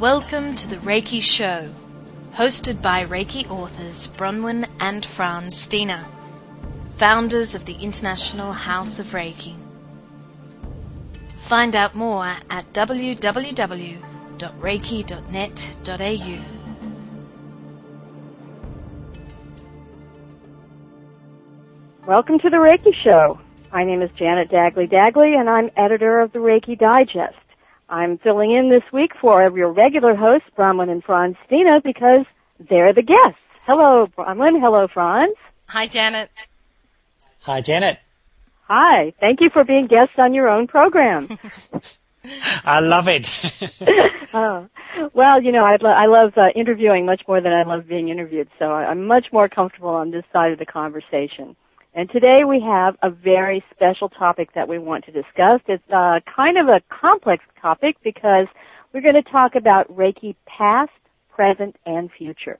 Welcome to the Reiki Show, hosted by Reiki authors Bronwen and Frans Stiene, founders of the International House of Reiki. Find out more at www.reiki.net.au. Welcome to the Reiki Show. My name is Janet Dagley Dagley, and I'm editor of the Reiki Digest. I'm filling in this week for your regular hosts, Bronwen and Frans Stiene, because they're the guests. Hello, Bronwen. Hello, Frans. Hi, Janet. Hi, Janet. Hi. Thank you for being guests on your own program. I love it. oh. Well, you know, I, lo- I love uh, interviewing much more than I love being interviewed, so I'm much more comfortable on this side of the conversation. And today we have a very special topic that we want to discuss. It's uh, kind of a complex topic because we're going to talk about Reiki past, present, and future.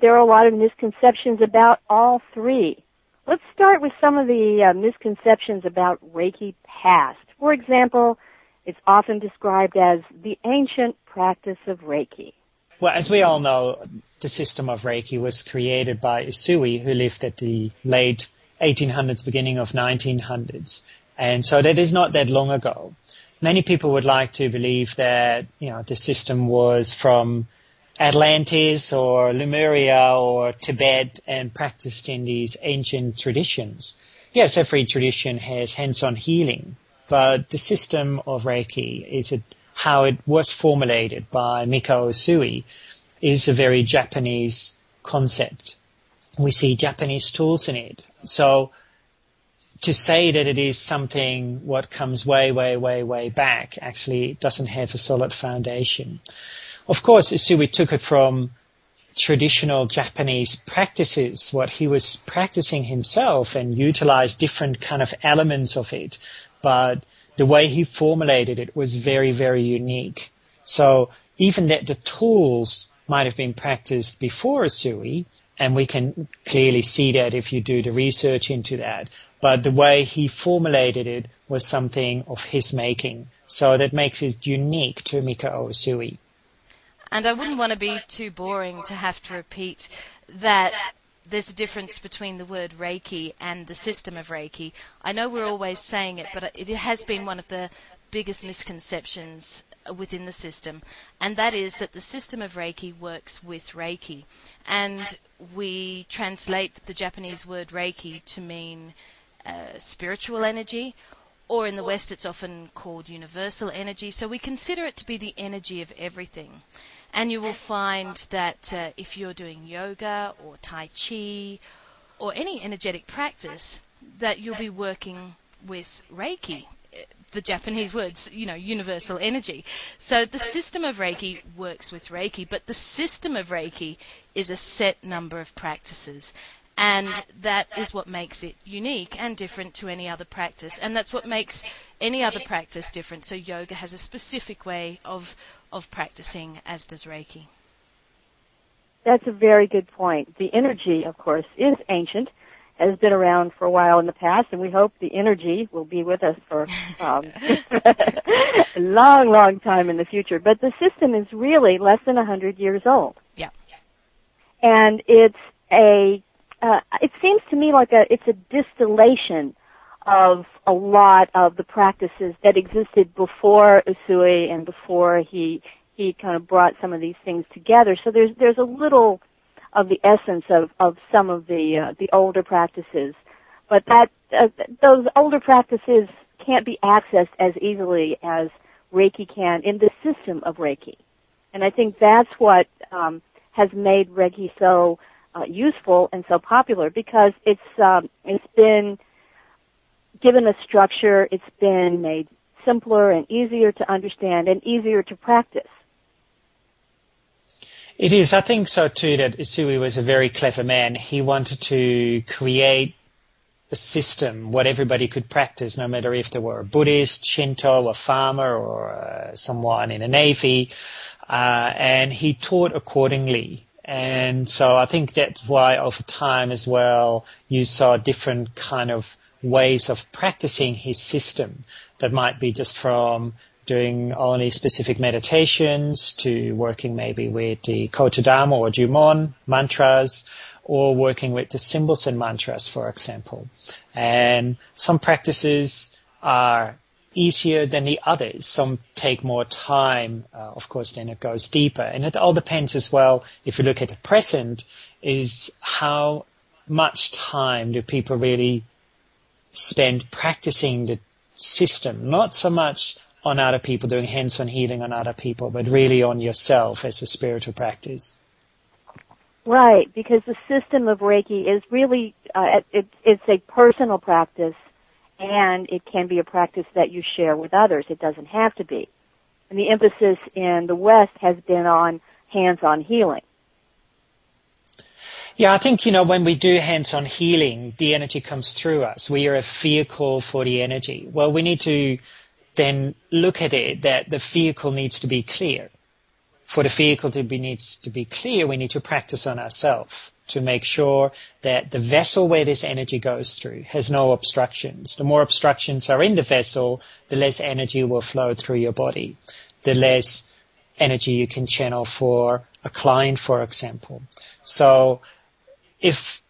There are a lot of misconceptions about all three. Let's start with some of the uh, misconceptions about Reiki past. For example, it's often described as the ancient practice of Reiki. Well, as we all know, the system of Reiki was created by Usui, who lived at the late 1800s, beginning of 1900s. And so that is not that long ago. Many people would like to believe that, you know, the system was from Atlantis or Lemuria or Tibet and practiced in these ancient traditions. Yes, every tradition has hands-on healing, but the system of Reiki is a how it was formulated by Mikao Usui is a very Japanese concept. We see Japanese tools in it. So to say that it is something what comes way, way, way, way back actually doesn't have a solid foundation. Of course, Usui took it from traditional Japanese practices, what he was practicing himself and utilized different kind of elements of it. But the way he formulated it was very, very unique. So even that the tools might have been practiced before Usui, and we can clearly see that if you do the research into that. But the way he formulated it was something of his making. So that makes it unique to Mikao Usui. And I wouldn't want to be too boring to have to repeat that there's a difference between the word Reiki and the system of Reiki. I know we're always saying it, but it has been one of the biggest misconceptions within the system, and that is that the system of Reiki works with Reiki. And we translate the Japanese word Reiki to mean uh, spiritual energy, or in the West it's often called universal energy. So we consider it to be the energy of everything. And you will find that uh, if you're doing yoga or Tai Chi or any energetic practice, that you'll be working with Reiki, the Japanese words, you know, universal energy. So the system of Reiki works with Reiki, but the system of Reiki is a set number of practices. And that is what makes it unique and different to any other practice. And that's what makes any other practice different. So yoga has a specific way of, of practicing, as does Reiki. That's a very good point. The energy, of course, is ancient, has been around for a while in the past, and we hope the energy will be with us for um, a long, long time in the future. But the system is really less than a 100 years old. Yeah. And it's a uh, it seems to me like a it's a distillation of a lot of the practices that existed before Usui and before he he kind of brought some of these things together. So there's there's a little of the essence of of some of the uh, the older practices, but that uh, those older practices can't be accessed as easily as Reiki can in the system of Reiki, and I think that's what um, has made Reiki so uh, useful and so popular because it's um, it's been given a structure. It's been made simpler and easier to understand and easier to practice. It is. I think so too that Usui was a very clever man. He wanted to create a system what everybody could practice, no matter if they were a Buddhist, Shinto, a farmer, or uh, someone in a navy. Uh, and he taught accordingly. And so I think that's why over time as well, you saw different kind of ways of practicing his system that might be just from doing only specific meditations to working maybe with the Kotodama or Jumon mantras or working with the symbols and mantras, for example. And some practices are easier than the others. Some take more time, uh, of course, then it goes deeper. And it all depends as well, if you look at the present, is how much time do people really spend practicing the system? Not so much on other people, doing hands-on healing on other people, but really on yourself as a spiritual practice. Right, because the system of Reiki is really, uh, it, it's a personal practice and it can be a practice that you share with others. It doesn't have to be. And the emphasis in the West has been on hands-on healing. Yeah, I think, you know, when we do hands-on healing, the energy comes through us. We are a vehicle for the energy. Well, we need to then look at it that the vehicle needs to be clear. For the vehicle to be needs to be clear, we need to practice on ourselves to make sure that the vessel where this energy goes through has no obstructions. The more obstructions are in the vessel, the less energy will flow through your body. The less energy you can channel for a client, for example. So if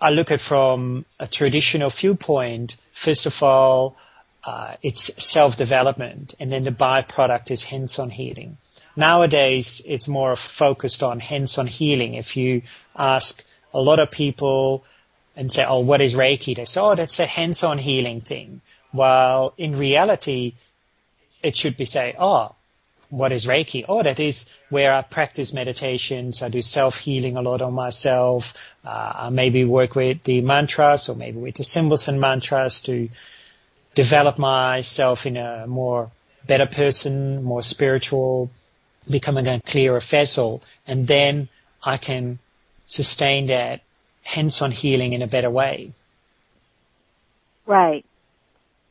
I look at from a traditional viewpoint, first of all, uh, it's self-development, and then the byproduct is hands-on healing. Nowadays, it's more focused on hands-on healing. If you ask a lot of people and say, oh, what is Reiki? They say, oh, that's a hands-on healing thing. While in reality, it should be say, oh, what is Reiki? Oh, that is where I practice meditations. I do self-healing a lot on myself. Uh, I maybe work with the mantras or maybe with the symbols and mantras to develop myself in a more better person, more spiritual, becoming a clearer vessel, and then I can sustain that hands-on healing in a better way. Right.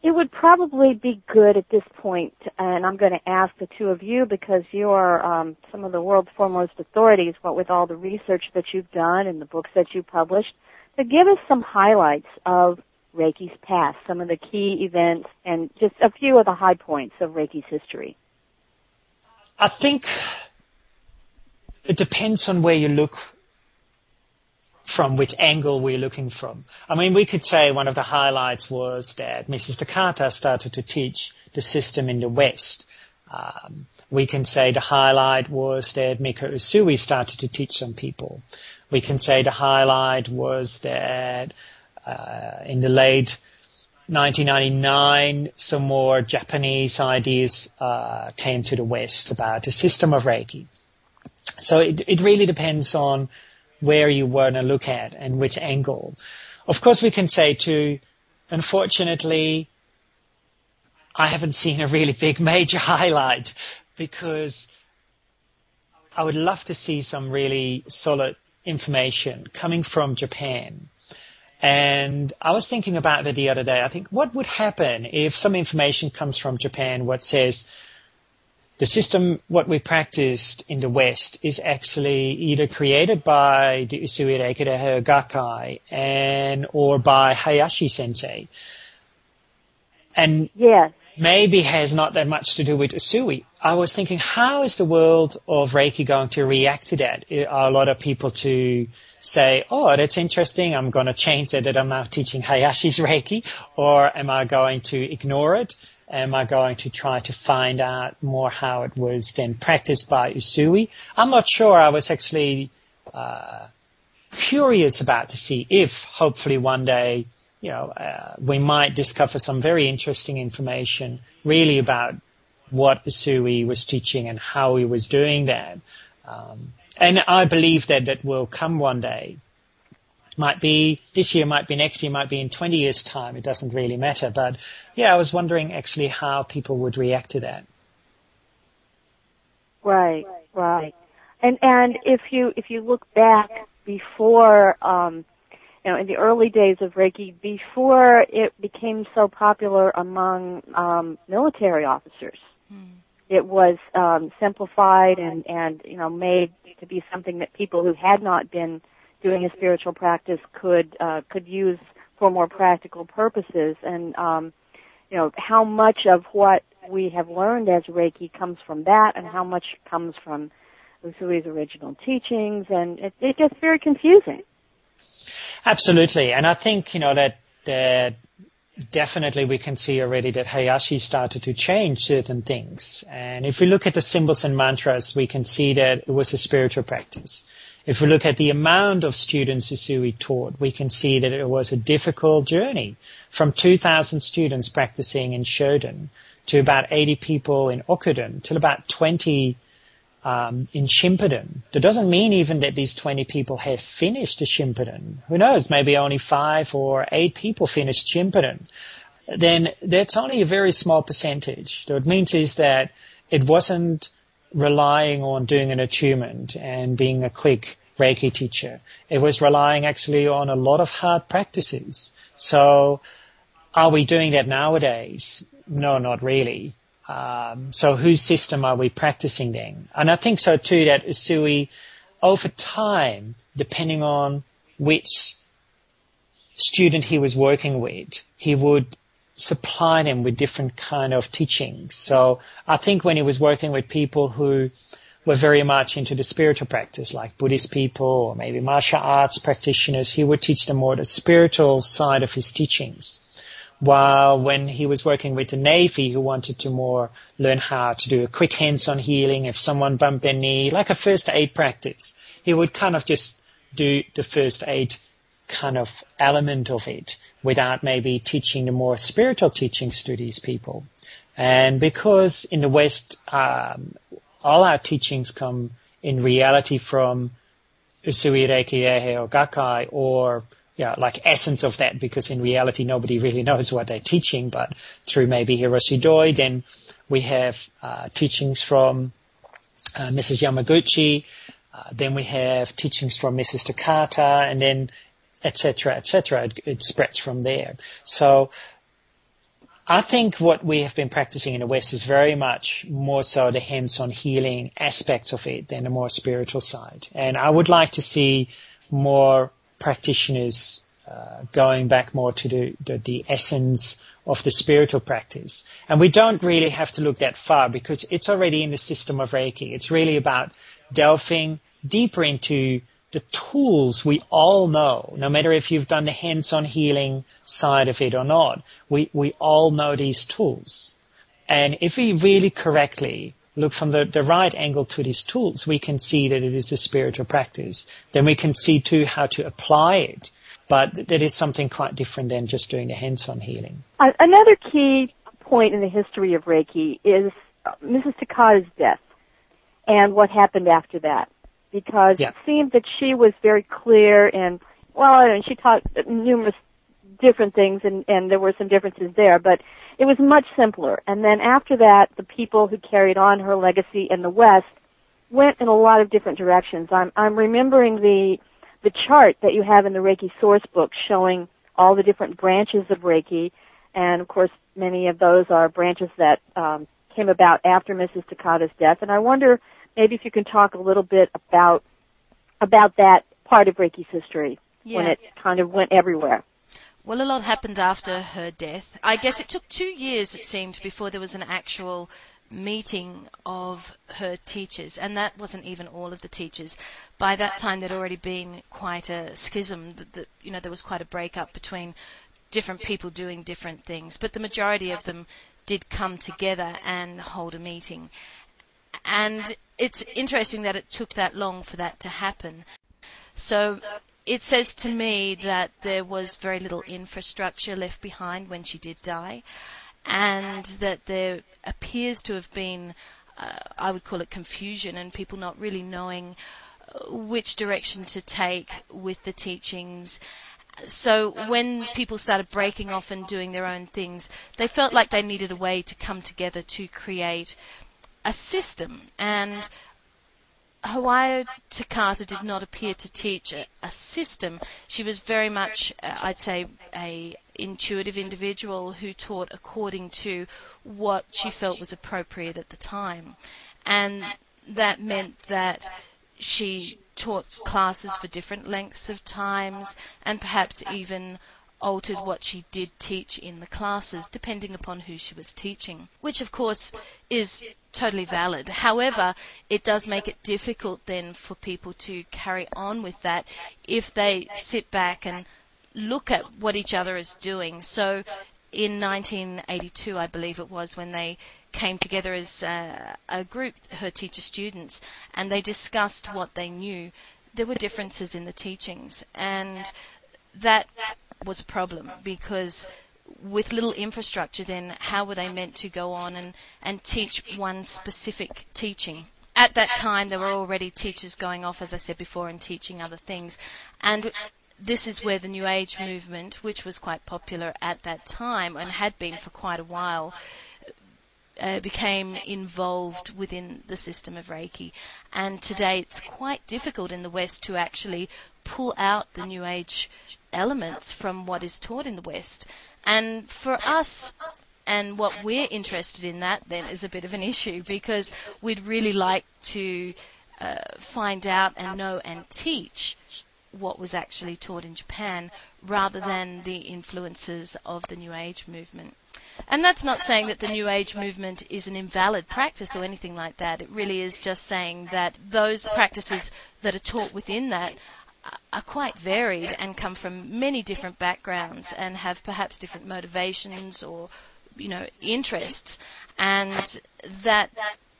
It would probably be good at this point, and I'm going to ask the two of you because you are um, some of the world's foremost authorities, what with all the research that you've done and the books that you published, to give us some highlights of Reiki's past, some of the key events, and just a few of the high points of Reiki's history. I think it depends on where you look from, which angle we're looking from. I mean, we could say one of the highlights was that Mrs. Takata started to teach the system in the West. Um, we can say the highlight was that Mikao Usui started to teach some people. We can say the highlight was that uh, in the late 1999, some more Japanese ideas uh, came to the West about the system of Reiki. So it, it really depends on where you want to look at and which angle. Of course, we can say too, unfortunately, I haven't seen a really big major highlight because I would love to see some really solid information coming from Japan and I was thinking about that the other day. I think what would happen if some information comes from Japan what says the system, what we practiced in the West is actually either created by the Usui Reiki Gakkai and, or by Hayashi sensei. And yes. maybe has not that much to do with Usui. I was thinking, how is the world of Reiki going to react to that? Are a lot of people to say, oh, that's interesting. I'm going to change that, that I'm now teaching Hayashi's Reiki, or am I going to ignore it? Am I going to try to find out more how it was then practiced by Usui? I'm not sure. I was actually uh, curious about to see if, hopefully, one day, you know, uh, we might discover some very interesting information, really about what Usui was teaching and how he was doing that. Um, and I believe that that will come one day. Might be this year, might be next year, might be in 20 years time. It doesn't really matter. But yeah, I was wondering actually how people would react to that. Right, right. And, and if you, if you look back before, um, you know, in the early days of Reiki, before it became so popular among, um, military officers, hmm. it was, um, simplified and, and, you know, made to be something that people who had not been doing a spiritual practice could uh, could use for more practical purposes. And um, you know how much of what we have learned as Reiki comes from that and how much comes from Usui's original teachings and it, it gets very confusing. Absolutely. And I think, you know, that, that definitely we can see already that Hayashi started to change certain things. And if we look at the symbols and mantras, we can see that it was a spiritual practice. If we look at the amount of students Usui taught, we can see that it was a difficult journey from 2,000 students practicing in Shoden to about 80 people in Okuden to about 20 um, in Shinpiden. That doesn't mean even that these 20 people have finished a Shinpiden. Who knows? Maybe only five or eight people finished Shinpiden. Then that's only a very small percentage. What it means is that it wasn't relying on doing an attunement and being a quick Reiki teacher. It was relying actually on a lot of hard practices. So are we doing that nowadays? No, not really. Um, so whose system are we practicing then? And I think so too that Usui, over time, depending on which student he was working with, he would supply them with different kind of teachings. So I think when he was working with people who were very much into the spiritual practice, like Buddhist people or maybe martial arts practitioners, he would teach them more the spiritual side of his teachings. While when he was working with the Navy, who wanted to more learn how to do a quick hands-on healing if someone bumped their knee, like a first aid practice, he would kind of just do the first aid kind of element of it without maybe teaching the more spiritual teachings to these people. And because in the West, um, all our teachings come in reality from Usui Reiki Ehe or Gakkai or yeah, like essence of that because in reality nobody really knows what they're teaching, but through maybe Hiroshi Doi, then we have uh, teachings from uh, Mrs. Yamaguchi, uh, then we have teachings from Mrs. Takata, and then etc., etc. It, it spreads from there. So I think what we have been practicing in the West is very much more so the hands-on healing aspects of it than the more spiritual side. And I would like to see more practitioners uh, going back more to the, the, the, essence of the spiritual practice. And we don't really have to look that far because it's already in the system of Reiki. It's really about delving deeper into the tools we all know, no matter if you've done the hands-on healing side of it or not, we, we all know these tools. And if we really correctly look from the, the right angle to these tools, we can see that it is a spiritual practice. Then we can see too how to apply it. But that is something quite different than just doing the hands-on healing. Another key point in the history of Reiki is uh, Mrs. Takata's death and what happened after that because yeah. it seemed that she was very clear and well, and she taught numerous different things and, and there were some differences there, but it was much simpler. And then after that, the people who carried on her legacy in the West went in a lot of different directions. I'm, I'm remembering the, the chart that you have in the Reiki source book showing all the different branches of Reiki. And of course, many of those are branches that um, came about after Mrs. Takata's death. And I wonder maybe if you can talk a little bit about about that part of Reiki's history yeah. when it kind of went everywhere. Well, a lot happened after her death. I guess it took two years, it seemed, before there was an actual meeting of her teachers, and that wasn't even all of the teachers. By that time, there'd already been quite a schism. That, that you know, there was quite a breakup between different people doing different things, but the majority of them did come together and hold a meeting. And it's interesting that it took that long for that to happen. So it says to me that there was very little infrastructure left behind when she did die, and that there appears to have been, uh, I would call it confusion, and people not really knowing uh, which direction to take with the teachings. So when people started breaking off and doing their own things, they felt like they needed a way to come together to create a system and Hawayo Takata did not appear to teach a, a system. She was very much, uh, I'd say, a intuitive individual who taught according to what she felt was appropriate at the time, and that meant that she taught classes for different lengths of times and perhaps even altered what she did teach in the classes depending upon who she was teaching, which of course is totally valid. However, it does make it difficult then for people to carry on with that if they sit back and look at what each other is doing. So in 1982, I believe it was, when they came together as uh, a group, her teacher students, and they discussed what they knew. There were differences in the teachings, and that was a problem because with little infrastructure, then how were they meant to go on and, and teach one specific teaching? At that time, there were already teachers going off, as I said before, and teaching other things. And this is where the New Age movement, which was quite popular at that time and had been for quite a while, uh, became involved within the system of Reiki. And today it's quite difficult in the West to actually pull out the New Age elements from what is taught in the West. And for us, and what we're interested in that then is a bit of an issue because we'd really like to uh, find out and know and teach what was actually taught in Japan rather than the influences of the New Age movement. And that's not saying that the New Age movement is an invalid practice or anything like that. It really is just saying that those practices that are taught within that are quite varied and come from many different backgrounds and have perhaps different motivations or, you know, interests. And that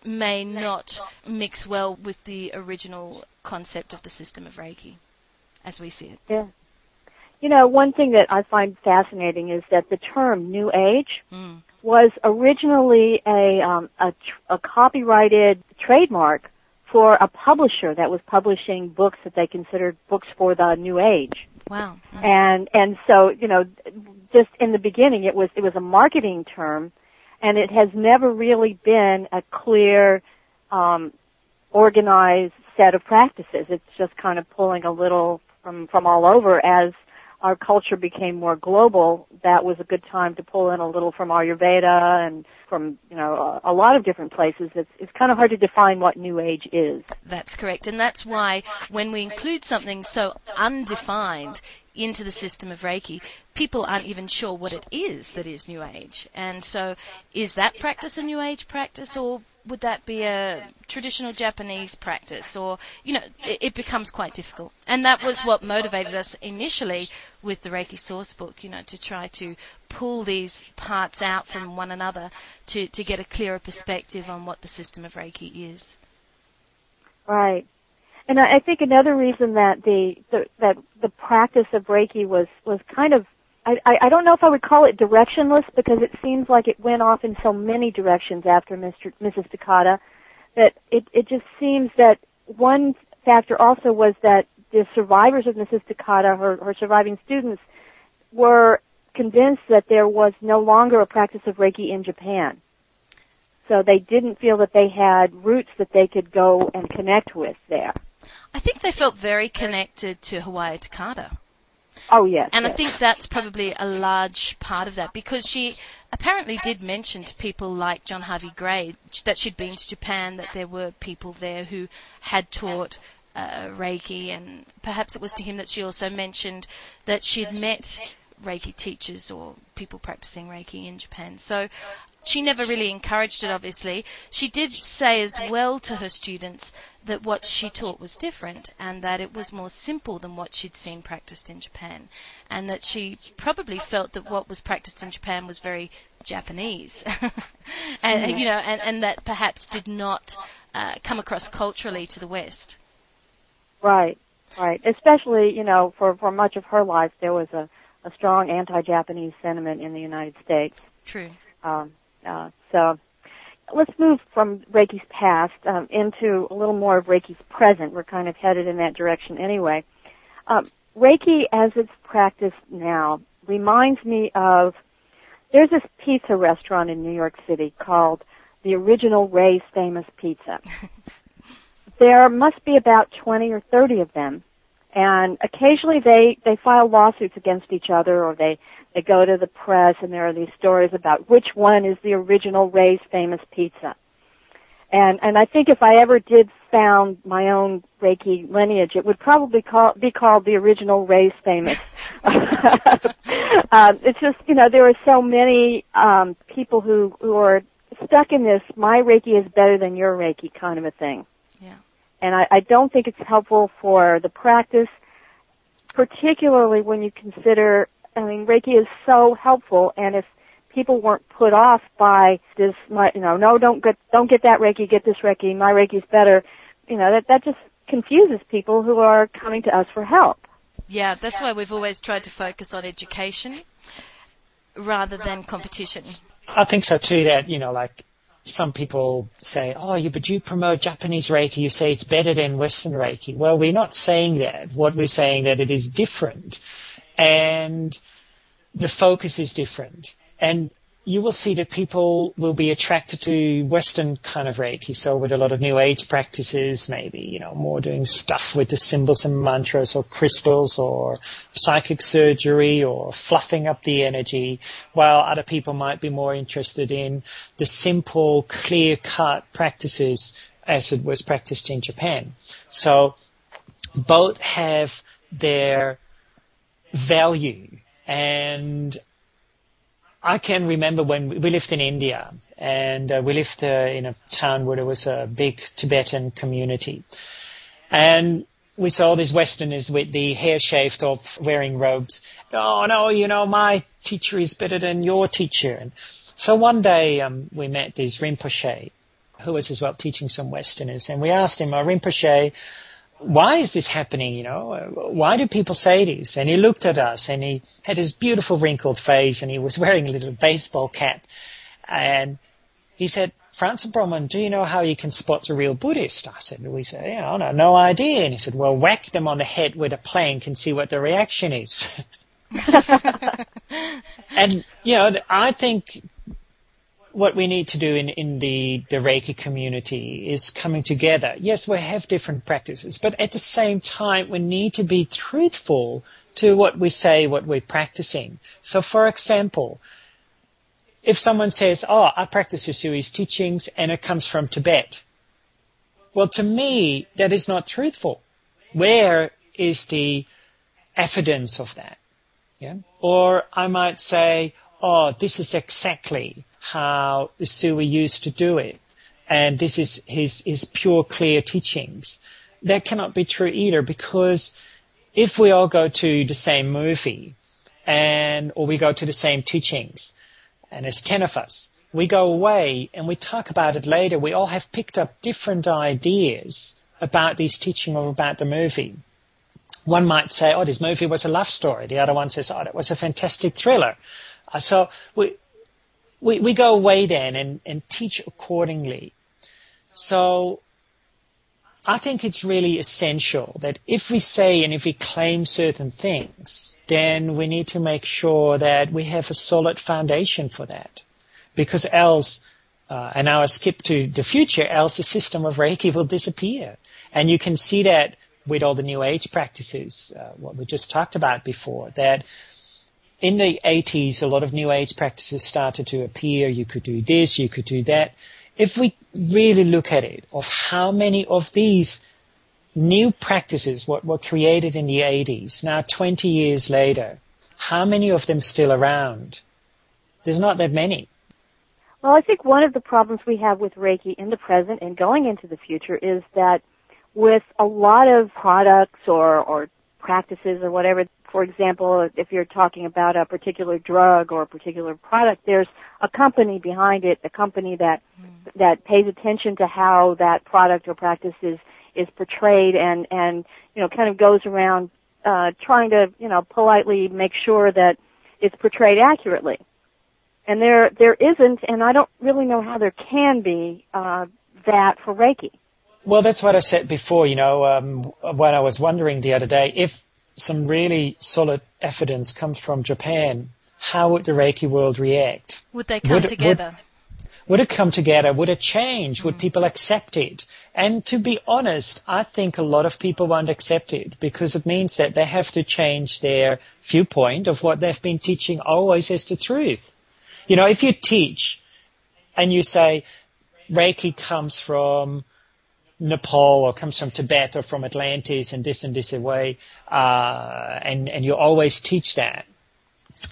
may not mix well with the original concept of the system of Reiki as we see it. Yeah. You know, one thing that I find fascinating is that the term New Age mm. was originally a, um, a, a copyrighted trademark for a publisher that was publishing books that they considered books for the New Age. Wow. And and so you know, just in the beginning, it was it was a marketing term, and it has never really been a clear, um, organized set of practices. It's just kind of pulling a little from from all over as our culture became more global, that was a good time to pull in a little from Ayurveda and from, you know, a, lot of different places. It's, it's kind of hard to define what New Age is. That's correct. And that's why when we include something so undefined into the system of Reiki, people aren't even sure what it is that is New Age. And so, is that practice a New Age practice, or would that be a traditional Japanese practice? Or, you know, it, it becomes quite difficult. And that was what motivated us initially with the Reiki source book, you know, to try to pull these parts out from one another to, to get a clearer perspective on what the system of Reiki is. Right. And I think another reason that the, the that the practice of Reiki was was kind of I, I don't know if I would call it directionless because it seems like it went off in so many directions after Mr. Mrs. Takata that it it just seems that one factor also was that the survivors of Mrs. Takata, her, her surviving students, were convinced that there was no longer a practice of Reiki in Japan. So they didn't feel that they had roots that they could go and connect with there. I think they felt very connected to Hawayo Takata. Oh yes. And yes. I think that's probably a large part of that because she apparently did mention to people like John Harvey Gray that she'd been to Japan, that there were people there who had taught uh, Reiki, and perhaps it was to him that she also mentioned that she'd met Reiki teachers or people practicing Reiki in Japan. So she never really encouraged it, obviously. She did say as well to her students that what she taught was different and that it was more simple than what she'd seen practiced in Japan. And that she probably felt that what was practiced in Japan was very Japanese. and, mm-hmm. you know, and, and that perhaps did not uh, come across culturally to the West. Right, right. Especially, you know, for, for much of her life, there was a, a strong anti-Japanese sentiment in the United States. True. Um, uh, so let's move from Reiki's past um, into a little more of Reiki's present. We're kind of headed in that direction anyway. Um, Reiki, as it's practiced now, reminds me of there's this pizza restaurant in New York City called the Original Ray's Famous Pizza. there must be about 20 or 30 of them. And occasionally they they file lawsuits against each other or they they go to the press and there are these stories about which one is the original Ray's famous pizza. And and I think if I ever did found my own Reiki lineage it would probably call, be called the original Ray's famous. Um, it's just you know there are so many um, people who who are stuck in this my Reiki is better than your Reiki kind of a thing. Yeah. And I, I don't think it's helpful for the practice, particularly when you consider. I mean, Reiki is so helpful, and if people weren't put off by this, my, you know, no, don't get don't get that Reiki, get this Reiki. My Reiki's better. You know, that that just confuses people who are coming to us for help. Yeah, that's why we've always tried to focus on education rather than competition. I think so too. That you know, like some people say, "Oh, you but you promote Japanese Reiki. You say it's better than Western Reiki." Well, we're not saying that. What we're saying that it is different, and the focus is different, and you will see that people will be attracted to Western kind of Reiki. So with a lot of New Age practices, maybe, you know, more doing stuff with the symbols and mantras or crystals or psychic surgery or fluffing up the energy, while other people might be more interested in the simple, clear cut practices as it was practiced in Japan. So both have their value and I can remember when we lived in India and uh, we lived uh, in a town where there was a big Tibetan community. And we saw these Westerners with the hair shaved off, wearing robes. Oh no, you know, my teacher is better than your teacher. And so one day um, we met this Rinpoche, who was as well teaching some Westerners, and we asked him, oh, Rinpoche, why is this happening? You know, why do people say this? And he looked at us and he had his beautiful wrinkled face and he was wearing a little baseball cap. And he said, Francis Brahman, do you know how you can spot a real Buddhist? I said, we said, yeah, no, no idea. And he said, well, whack them on the head with a plank and see what the reaction is. and, you know, I think what we need to do in, in the, the Reiki community is coming together. Yes, we have different practices, but at the same time, we need to be truthful to what we say, what we're practicing. So for example, if someone says, oh, I practice Usui's teachings and it comes from Tibet. Well, to me, that is not truthful. Where is the evidence of that? Yeah? Or I might say, oh, this is exactly how Usui used to do it. And this is his, his pure, clear teachings. That cannot be true either because if we all go to the same movie and, or we go to the same teachings and there's 10 of us, we go away and we talk about it later. We all have picked up different ideas about these teaching or about the movie. One might say, oh, this movie was a love story. The other one says, oh, that was a fantastic thriller. Uh, so we, we, we go away then and, and teach accordingly. So I think it's really essential that if we say and if we claim certain things, then we need to make sure that we have a solid foundation for that. Because else, uh, and now I skip to the future, else the system of Reiki will disappear. And you can see that with all the New Age practices, uh, what we just talked about before, that in the 80s, a lot of New Age practices started to appear. You could do this, you could do that. If we really look at it, of how many of these new practices what were created in the 80s, now 20 years later, how many of them still around? There's not that many. Well, I think one of the problems we have with Reiki in the present and going into the future is that with a lot of products or, or practices or whatever for example, if you're talking about a particular drug or a particular product, there's a company behind it, a company that mm. that pays attention to how that product or practice is is portrayed and and you know kind of goes around uh, trying to you know politely make sure that it's portrayed accurately. And there there isn't, and I don't really know how there can be uh, that for Reiki. Well, that's what I said before. You know, um, when I was wondering the other day, if some really solid evidence comes from Japan, how would the Reiki world react? Would they come would, together? Would, would, it come together? Would it change? Mm. Would people accept it? And to be honest, I think a lot of people won't accept it because it means that they have to change their viewpoint of what they've been teaching always as the truth. You know, if you teach and you say Reiki comes from Nepal or comes from Tibet or from Atlantis and this and this away, uh, and, and you always teach that.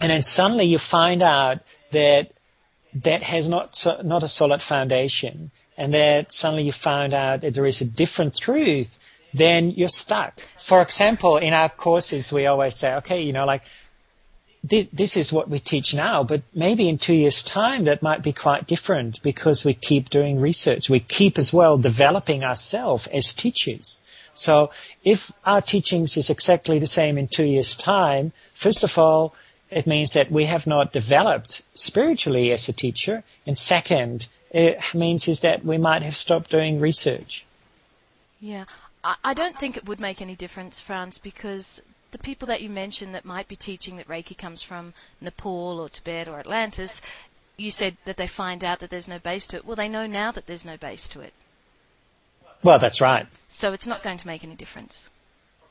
And then suddenly you find out that that has not, so, not a solid foundation and that suddenly you find out that there is a different truth, then you're stuck. For example, in our courses, we always say, okay, you know, like, this is what we teach now, but maybe in two years time that might be quite different because we keep doing research. We keep as well developing ourselves as teachers. So if our teachings is exactly the same in two years time, first of all, it means that we have not developed spiritually as a teacher. And second, it means is that we might have stopped doing research. Yeah. I don't think it would make any difference, Frans, because the people that you mentioned that might be teaching that Reiki comes from Nepal or Tibet or Atlantis, you said that they find out that there's no base to it. Well, they know now that there's no base to it. Well, that's right. So it's not going to make any difference.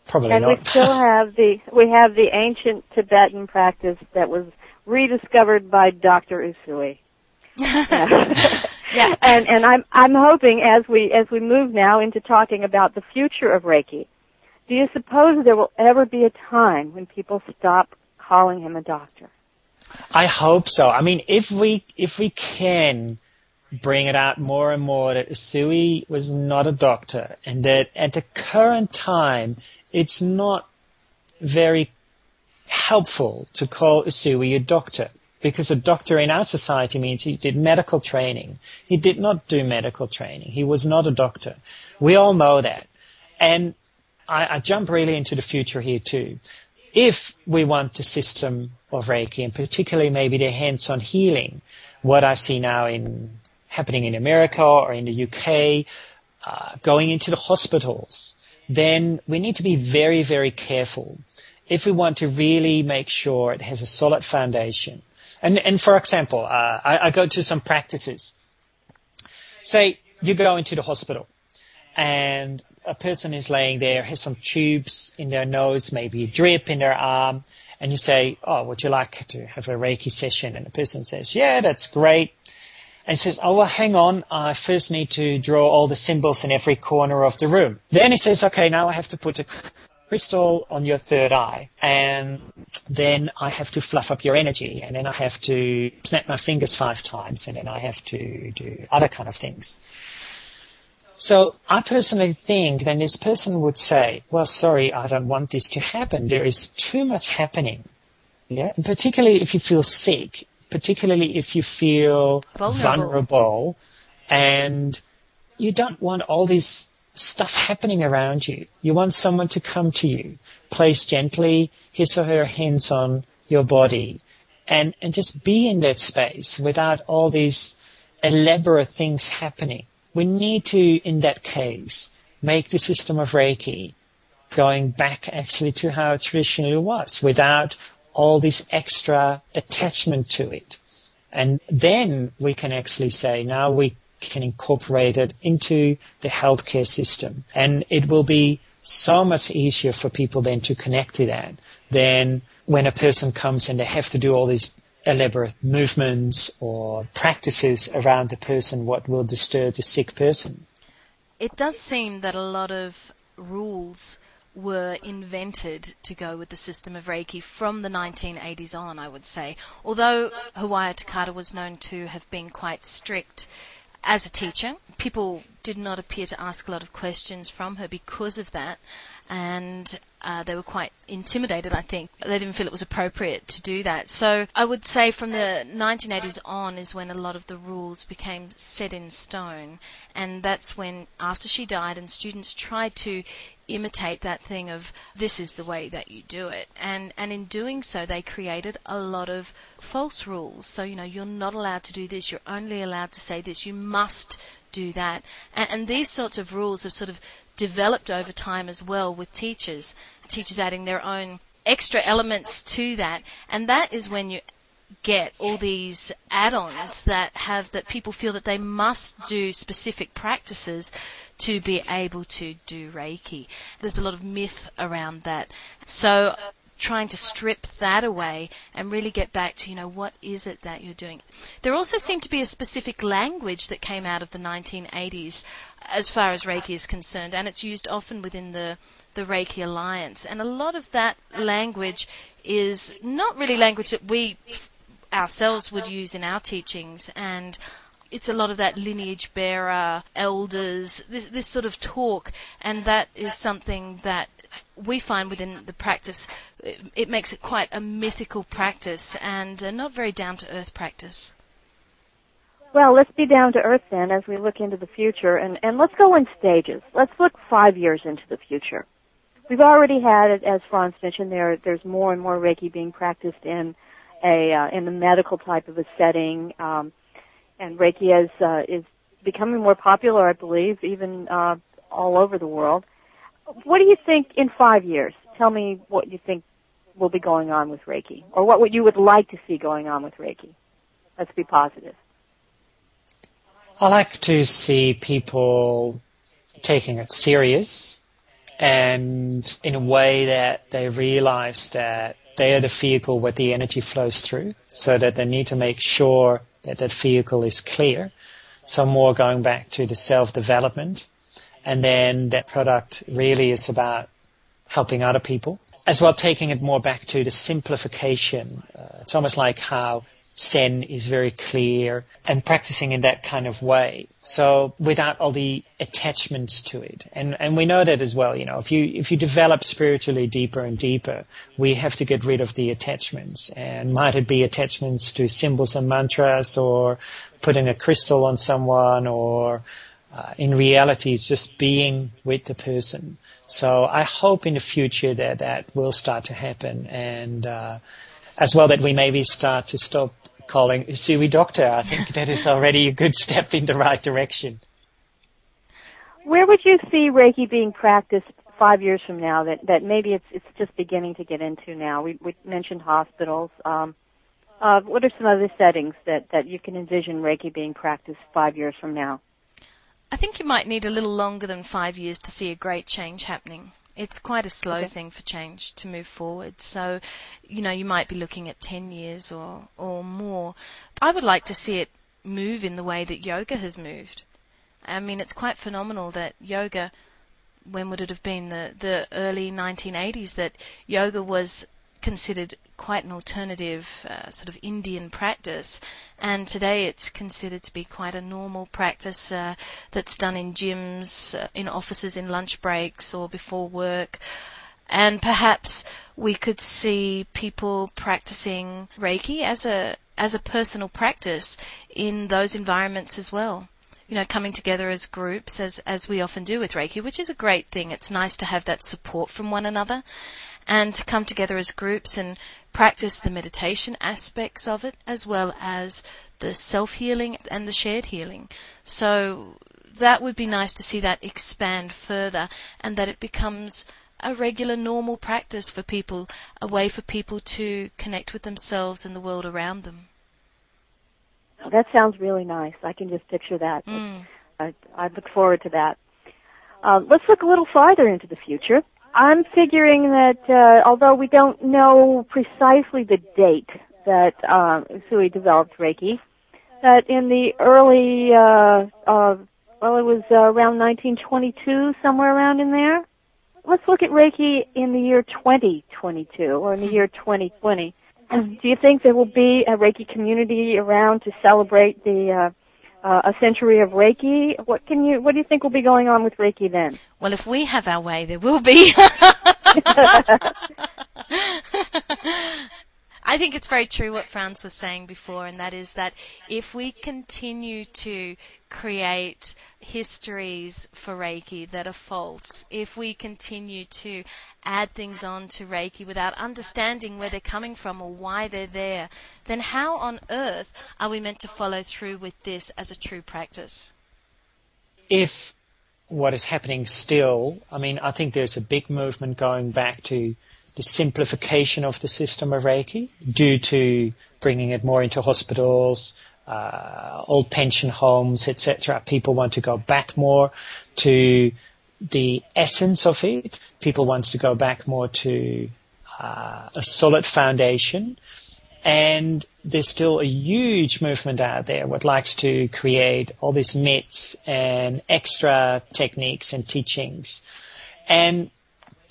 Probably and not. we still have the we have the ancient Tibetan practice that was rediscovered by Dr. Usui. yeah. And and I'm I'm hoping as we as we move now into talking about the future of Reiki do you suppose there will ever be a time when people stop calling him a doctor? I hope so. I mean, if we if we can bring it out more and more that Usui was not a doctor and that at the current time it's not very helpful to call Usui a doctor because a doctor in our society means he did medical training. He did not do medical training. He was not a doctor. We all know that. And I, I jump really into the future here too. If we want the system of Reiki, and particularly maybe the hands-on healing, what I see now in happening in America or in the UK, uh, going into the hospitals, then we need to be very, very careful if we want to really make sure it has a solid foundation. And, and for example, uh, I, I go to some practices. Say you go into the hospital and a person is laying there, has some tubes in their nose, maybe a drip in their arm, and you say, oh, would you like to have a Reiki session? And the person says, yeah, that's great. And says, oh, well, hang on. I first need to draw all the symbols in every corner of the room. Then he says, okay, now I have to put a crystal on your third eye. And then I have to fluff up your energy. And then I have to snap my fingers five times. And then I have to do other kind of things. So I personally think then this person would say, well, sorry, I don't want this to happen. There is too much happening. Yeah. And particularly if you feel sick, particularly if you feel vulnerable, vulnerable and you don't want all this stuff happening around you. You want someone to come to you, place gently his or her hands on your body and, and just be in that space without all these elaborate things happening we need to, in that case, make the system of Reiki going back actually to how it traditionally was without all this extra attachment to it. And then we can actually say now we can incorporate it into the healthcare system. And it will be so much easier for people then to connect to that than when a person comes and they have to do all these elaborate movements or practices around the person what will disturb the sick person. It does seem that a lot of rules were invented to go with the system of Reiki from the 1980s on, I would say. Although Hawayo Takata was known to have been quite strict as a teacher, people did not appear to ask a lot of questions from her because of that and uh, they were quite intimidated, I think. They didn't feel it was appropriate to do that. So I would say from the 1980s on is when a lot of the rules became set in stone. And that's when, after she died, and students tried to imitate that thing of this is the way that you do it. And, and in doing so, they created a lot of false rules. So, you know, you're not allowed to do this. You're only allowed to say this. You must do that. And, and these sorts of rules have sort of developed over time as well with teachers, teachers adding their own extra elements to that. And that is when you get all these add-ons that have that people feel that they must do specific practices to be able to do Reiki. There's a lot of myth around that. So trying to strip that away and really get back to, you know, what is it that you're doing. There also seemed to be a specific language that came out of the 1980s as far as Reiki is concerned, and it's used often within the, the Reiki Alliance. And a lot of that language is not really language that we ourselves would use in our teachings and it's a lot of that lineage bearer, elders, this, this sort of talk, and that is something that we find within the practice, it, it makes it quite a mythical practice and uh, not very down to earth practice. Well, let's be down to earth then as we look into the future, and, and let's go in stages. Let's look five years into the future. We've already had, as Frans mentioned, there there's more and more Reiki being practiced in a uh, in the medical type of a setting, um, and Reiki is uh, is becoming more popular, I believe, even uh, all over the world. What do you think in five years? Tell me what you think will be going on with Reiki, or what would you would like to see going on with Reiki. Let's be positive. I like to see people taking it serious and in a way that they realize that they are the vehicle where the energy flows through so that they need to make sure that that vehicle is clear. So more going back to the self-development and then that product really is about helping other people as well taking it more back to the simplification. Uh, it's almost like how Zen is very clear and practicing in that kind of way. So without all the attachments to it. And, and we know that as well, you know, if you, if you develop spiritually deeper and deeper, we have to get rid of the attachments. And might it be attachments to symbols and mantras or putting a crystal on someone or uh, in reality it's just being with the person. So I hope in the future that that will start to happen and, uh, as well that we maybe start to stop calling Usui doctor. I think that is already a good step in the right direction. Where would you see Reiki being practiced five years from now that, that maybe it's, it's just beginning to get into now? We, we mentioned hospitals. Um, uh, what are some other settings that, that you can envision Reiki being practiced five years from now? I think you might need a little longer than five years to see a great change happening. It's quite a slow okay. thing for change to move forward. So, you know, you might be looking at 10 years or, or more. I would like to see it move in the way that yoga has moved. I mean, it's quite phenomenal that yoga, when would it have been the, the early 1980s, that yoga was considered quite an alternative uh, sort of Indian practice, and today it's considered to be quite a normal practice uh, that's done in gyms, uh, in offices, in lunch breaks, or before work. And perhaps we could see people practicing Reiki as a as a personal practice in those environments as well you know, coming together as groups, as as we often do with Reiki, which is a great thing. It's nice to have that support from one another, and to come together as groups and practice the meditation aspects of it as well as the self healing and the shared healing. So that would be nice to see that expand further and that it becomes a regular normal practice for people, a way for people to connect with themselves and the world around them. Oh, that sounds really nice. I can just picture that. Mm. I, I look forward to that. Uh, let's look a little farther into the future. I'm figuring that uh, although we don't know precisely the date that uh, Usui developed Reiki, that in the early, uh, uh, well, it was uh, around 1922, somewhere around in there. Let's look at Reiki in the year 2022 or in the year 2020. Do you think there will be a Reiki community around to celebrate the uh, uh, a century of Reiki. What can you? What do you think will be going on with Reiki then? Well, if we have our way, there will be. I think it's very true what Frans was saying before, and that is that if we continue to create histories for Reiki that are false, if we continue to add things on to Reiki without understanding where they're coming from or why they're there, then how on earth are we meant to follow through with this as a true practice? If what is happening still, I mean, I think there's a big movement going back to the simplification of the system of Reiki due to bringing it more into hospitals, uh, old pension homes, etc. People want to go back more to the essence of it. People want to go back more to uh, a solid foundation. And there's still a huge movement out there what likes to create all these myths and extra techniques and teachings. And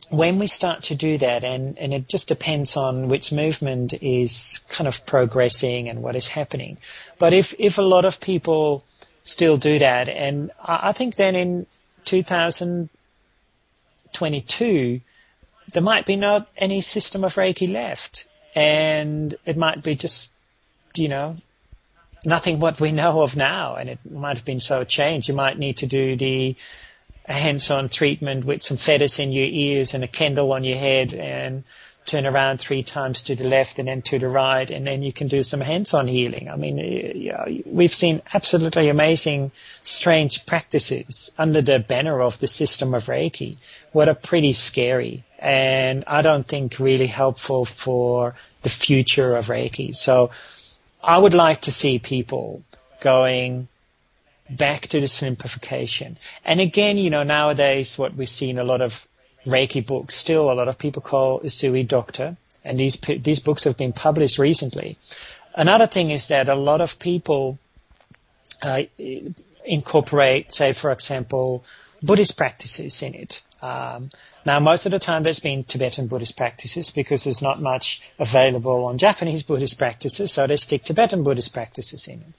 when we start to do that, and, and it just depends on which movement is kind of progressing and what is happening. But if, if a lot of people still do that, and I, I think then in 2022, there might be not any system of Reiki left. And it might be just, you know, nothing what we know of now. And it might have been so changed. You might need to do the hands-on treatment with some feathers in your ears and a candle on your head and turn around three times to the left and then to the right, and then you can do some hands-on healing. I mean, yeah, we've seen absolutely amazing, strange practices under the banner of the system of Reiki. What are pretty scary, and I don't think really helpful for the future of Reiki. So, I would like to see people going back to the simplification. And again, you know, nowadays what we see in a lot of Reiki books still a lot of people call Usui doctor, and these these books have been published recently. Another thing is that a lot of people uh, incorporate, say, for example, Buddhist practices in it. Um, now, most of the time there's been Tibetan Buddhist practices because there's not much available on Japanese Buddhist practices, so they stick Tibetan Buddhist practices in it.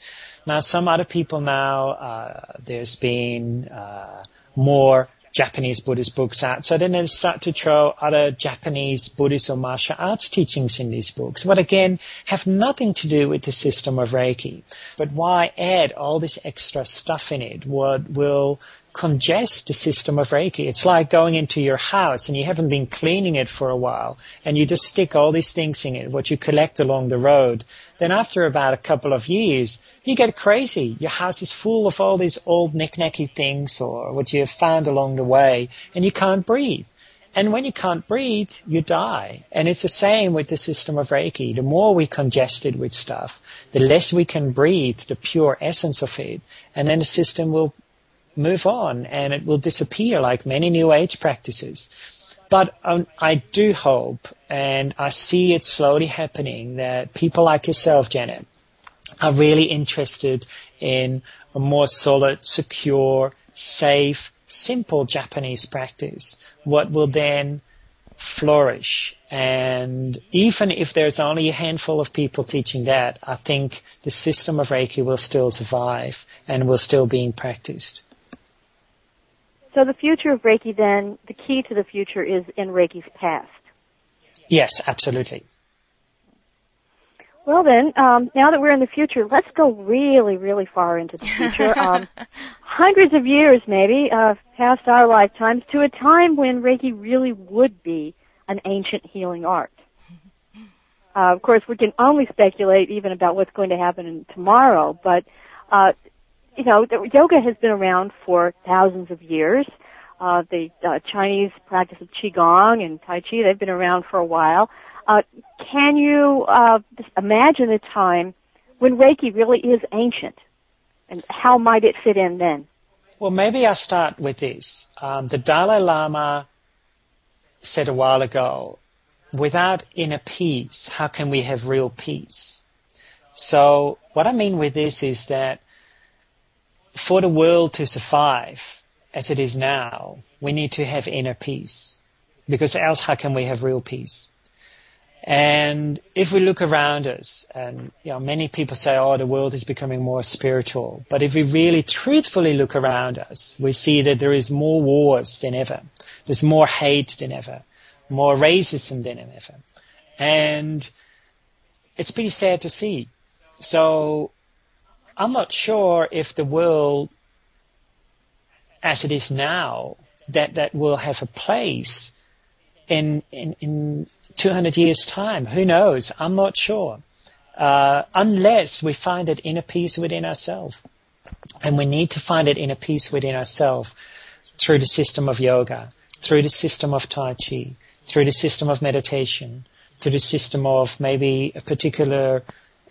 Now, some other people now, uh, there's been uh, more Japanese Buddhist books out. So then they start to throw other Japanese Buddhist or martial arts teachings in these books, but again, have nothing to do with the system of Reiki. But why add all this extra stuff in it? What will congest the system of Reiki. It's like going into your house and you haven't been cleaning it for a while and you just stick all these things in it, what you collect along the road. Then after about a couple of years, you get crazy. Your house is full of all these old knickknacky things or what you have found along the way and you can't breathe. And when you can't breathe, you die. And it's the same with the system of Reiki. The more we congest it with stuff, the less we can breathe the pure essence of it. And then the system will move on and it will disappear like many new age practices. But um, I do hope, and I see it slowly happening, that people like yourself, Janet, are really interested in a more solid, secure, safe, simple Japanese practice. What will then flourish. And even if there's only a handful of people teaching that, I think the system of Reiki will still survive and will still be practiced. So the future of Reiki then, the key to the future is in Reiki's past. Yes, absolutely. Well then, um, now that we're in the future, let's go really, really far into the future. Um, hundreds of years maybe, uh, past our lifetimes, to a time when Reiki really would be an ancient healing art. Uh, of course, we can only speculate even about what's going to happen tomorrow, but uh, you know, yoga has been around for thousands of years. Uh, the uh, Chinese practice of qigong and tai chi, they've been around for a while. Uh, can you uh, imagine a time when Reiki really is ancient, and how might it fit in then? Well, maybe I'll start with this. Um, the Dalai Lama said a while ago, without inner peace, how can we have real peace? So what I mean with this is that for the world to survive as it is now, we need to have inner peace. Because else how can we have real peace? And if we look around us, and you know, many people say, "Oh, the world is becoming more spiritual," but if we really truthfully look around us, we see that there is more wars than ever. There's more hate than ever, more racism than ever, and it's pretty sad to see. So I'm not sure if the world as it is now, that, that will have a place in, in, in 200 years time. Who knows? I'm not sure. Uh, unless we find that inner peace within ourselves. And we need to find that inner peace within ourselves through the system of yoga, through the system of Tai Chi, through the system of meditation, through the system of maybe a particular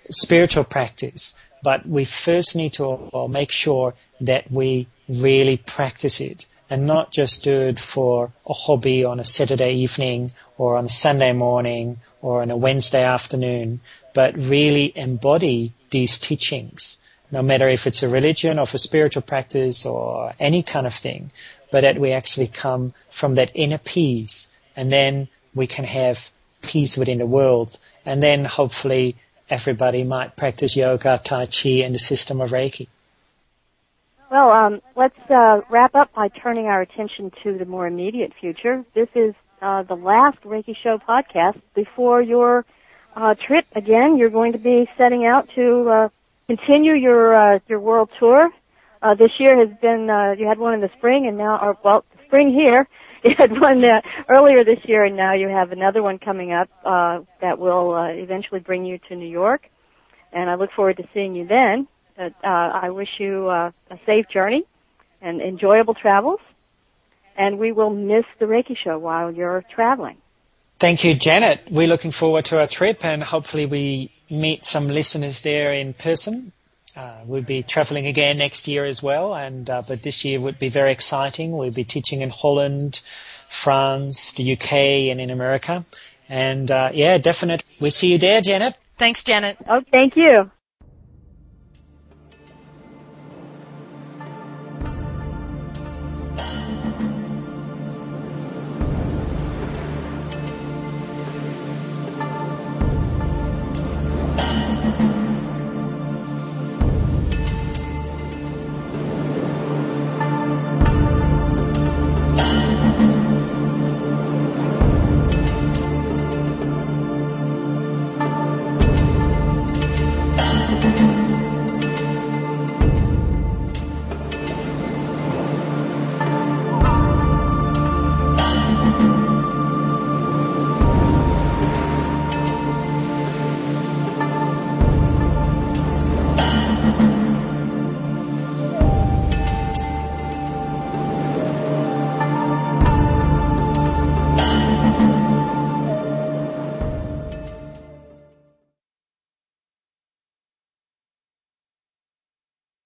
spiritual practice but we first need to make sure that we really practice it and not just do it for a hobby on a Saturday evening or on a Sunday morning or on a Wednesday afternoon, but really embody these teachings, no matter if it's a religion or for spiritual practice or any kind of thing, but that we actually come from that inner peace and then we can have peace within the world. And then hopefully everybody might practice yoga, Tai Chi and the system of Reiki. Well, um, let's uh, wrap up by turning our attention to the more immediate future. This is uh, the last Reiki Show podcast before your uh, trip. Again, you're going to be setting out to uh, continue your uh, your world tour. Uh, this year has been you had one in the spring, and now, or well, spring here. You had one earlier this year, and now you have another one coming up that will eventually bring you to New York. And I look forward to seeing you then. But uh, I wish you uh, a safe journey and enjoyable travels. And we will miss the Reiki show while you're traveling. Thank you, Janet. We're looking forward to our trip and hopefully we meet some listeners there in person. Uh, we'll be traveling again next year as well, and uh, but this year would be very exciting. We'll be teaching in Holland, France, the UK, and in America. And uh, yeah, definitely. We see you there, Janet. Thanks, Janet. Oh, thank you.